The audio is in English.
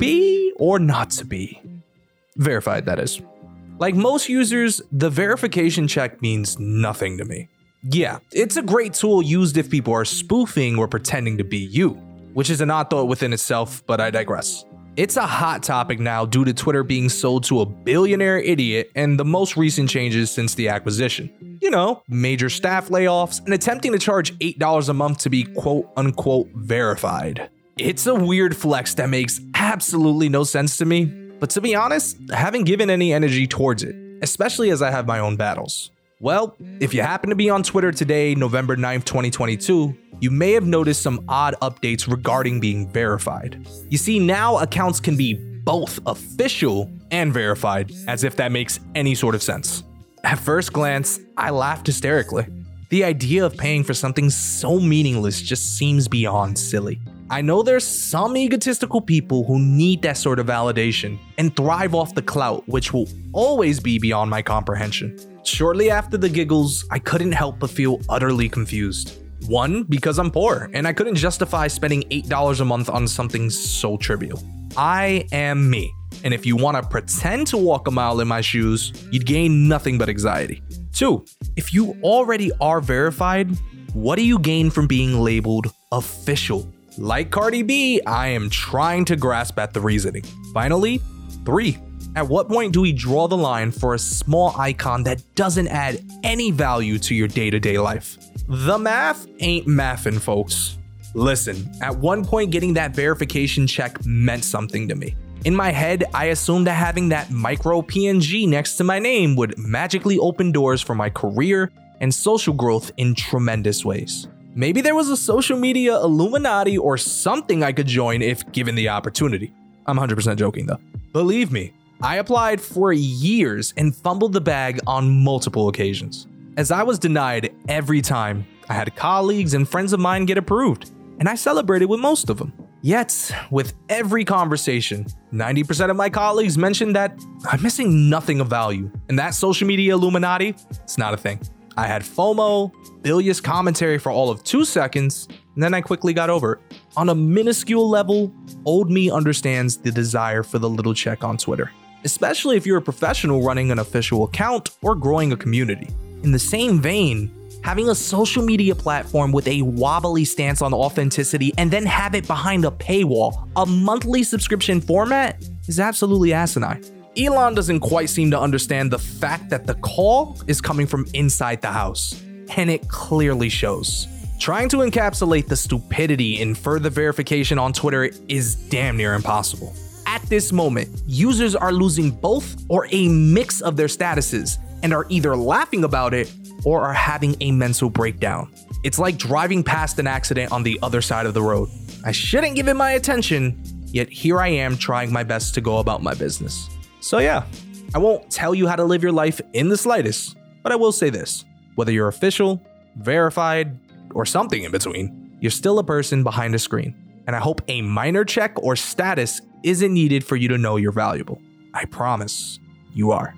be or not to be. Verified, that is. Like most users, the verification check means nothing to me. Yeah, it's a great tool used if people are spoofing or pretending to be you, which is an odd thought within itself, but I digress. It's a hot topic now due to Twitter being sold to a billionaire idiot and the most recent changes since the acquisition. You know, major staff layoffs and attempting to charge $8 a month to be quote unquote verified. It's a weird flex that makes absolutely no sense to me, but to be honest, I haven't given any energy towards it, especially as I have my own battles. Well, if you happen to be on Twitter today, November 9th, 2022, you may have noticed some odd updates regarding being verified. You see, now accounts can be both official and verified, as if that makes any sort of sense. At first glance, I laughed hysterically. The idea of paying for something so meaningless just seems beyond silly. I know there's some egotistical people who need that sort of validation and thrive off the clout, which will always be beyond my comprehension. Shortly after the giggles, I couldn't help but feel utterly confused. One, because I'm poor and I couldn't justify spending $8 a month on something so trivial. I am me, and if you want to pretend to walk a mile in my shoes, you'd gain nothing but anxiety. Two, if you already are verified, what do you gain from being labeled official? Like Cardi B, I am trying to grasp at the reasoning. Finally, three. At what point do we draw the line for a small icon that doesn't add any value to your day to day life? The math ain't mathin', folks. Listen, at one point, getting that verification check meant something to me. In my head, I assumed that having that micro PNG next to my name would magically open doors for my career and social growth in tremendous ways. Maybe there was a social media Illuminati or something I could join if given the opportunity. I'm 100% joking though. Believe me, I applied for years and fumbled the bag on multiple occasions. As I was denied every time, I had colleagues and friends of mine get approved, and I celebrated with most of them. Yet, with every conversation, 90% of my colleagues mentioned that I'm missing nothing of value, and that social media Illuminati, it's not a thing. I had FOMO, bilious commentary for all of two seconds, and then I quickly got over it. On a minuscule level, old me understands the desire for the little check on Twitter, especially if you're a professional running an official account or growing a community. In the same vein, having a social media platform with a wobbly stance on authenticity and then have it behind a paywall, a monthly subscription format, is absolutely asinine. Elon doesn't quite seem to understand the fact that the call is coming from inside the house, and it clearly shows. Trying to encapsulate the stupidity in further verification on Twitter is damn near impossible. At this moment, users are losing both or a mix of their statuses and are either laughing about it or are having a mental breakdown. It's like driving past an accident on the other side of the road. I shouldn't give it my attention, yet here I am trying my best to go about my business. So, yeah, I won't tell you how to live your life in the slightest, but I will say this whether you're official, verified, or something in between, you're still a person behind a screen. And I hope a minor check or status isn't needed for you to know you're valuable. I promise you are.